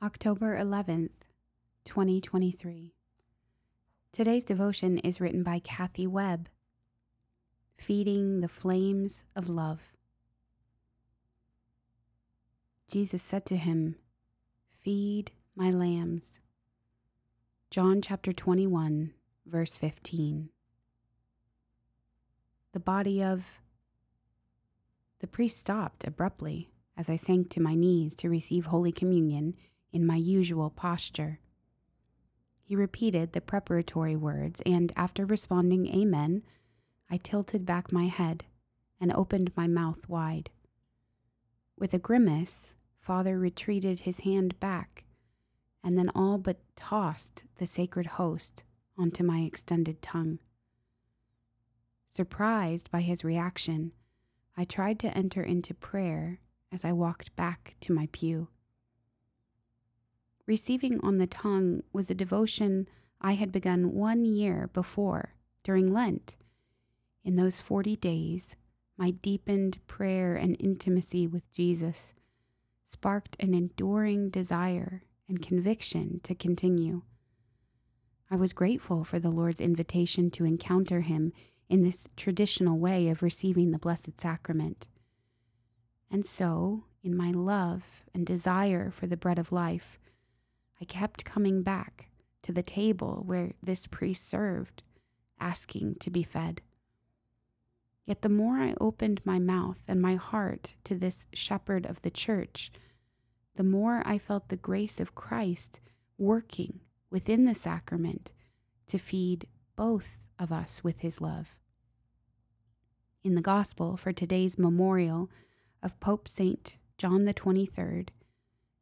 October 11th, 2023. Today's devotion is written by Cathy Webb. Feeding the Flames of Love. Jesus said to him, Feed my lambs. John chapter 21, verse 15. The body of. The priest stopped abruptly as I sank to my knees to receive Holy Communion in my usual posture. He repeated the preparatory words, and after responding Amen, I tilted back my head and opened my mouth wide. With a grimace, Father retreated his hand back and then all but tossed the sacred host onto my extended tongue. Surprised by his reaction, I tried to enter into prayer as I walked back to my pew. Receiving on the tongue was a devotion I had begun one year before during Lent. In those 40 days, my deepened prayer and intimacy with Jesus sparked an enduring desire and conviction to continue. I was grateful for the Lord's invitation to encounter Him in this traditional way of receiving the Blessed Sacrament. And so, in my love and desire for the bread of life, I kept coming back to the table where this priest served, asking to be fed. Yet the more I opened my mouth and my heart to this shepherd of the church, the more I felt the grace of Christ working within the sacrament to feed both of us with his love. In the Gospel for today's memorial of Pope St. John the 23rd,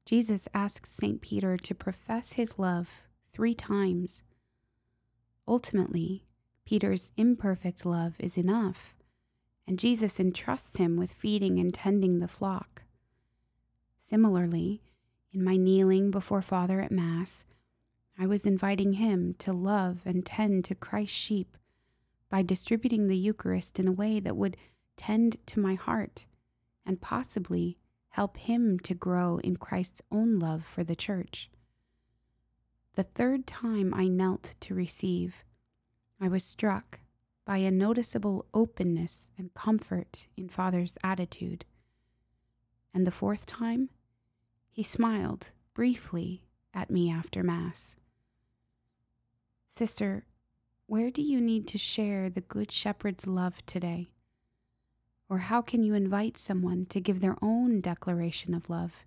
Jesus asks St. Peter to profess his love three times. Ultimately, Peter's imperfect love is enough, and Jesus entrusts him with feeding and tending the flock. Similarly, in my kneeling before Father at Mass, I was inviting him to love and tend to Christ's sheep by distributing the Eucharist in a way that would tend to my heart and possibly help him to grow in Christ's own love for the church. The third time I knelt to receive, I was struck by a noticeable openness and comfort in Father's attitude. And the fourth time, he smiled briefly at me after Mass. Sister, where do you need to share the Good Shepherd's love today? Or how can you invite someone to give their own declaration of love?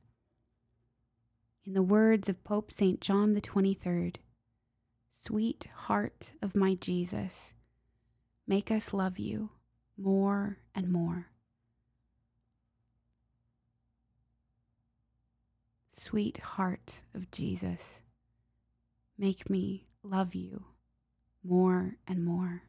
In the words of Pope St. John the 23rd, Sweet heart of my Jesus, make us love you more and more. Sweet heart of Jesus, make me love you more and more.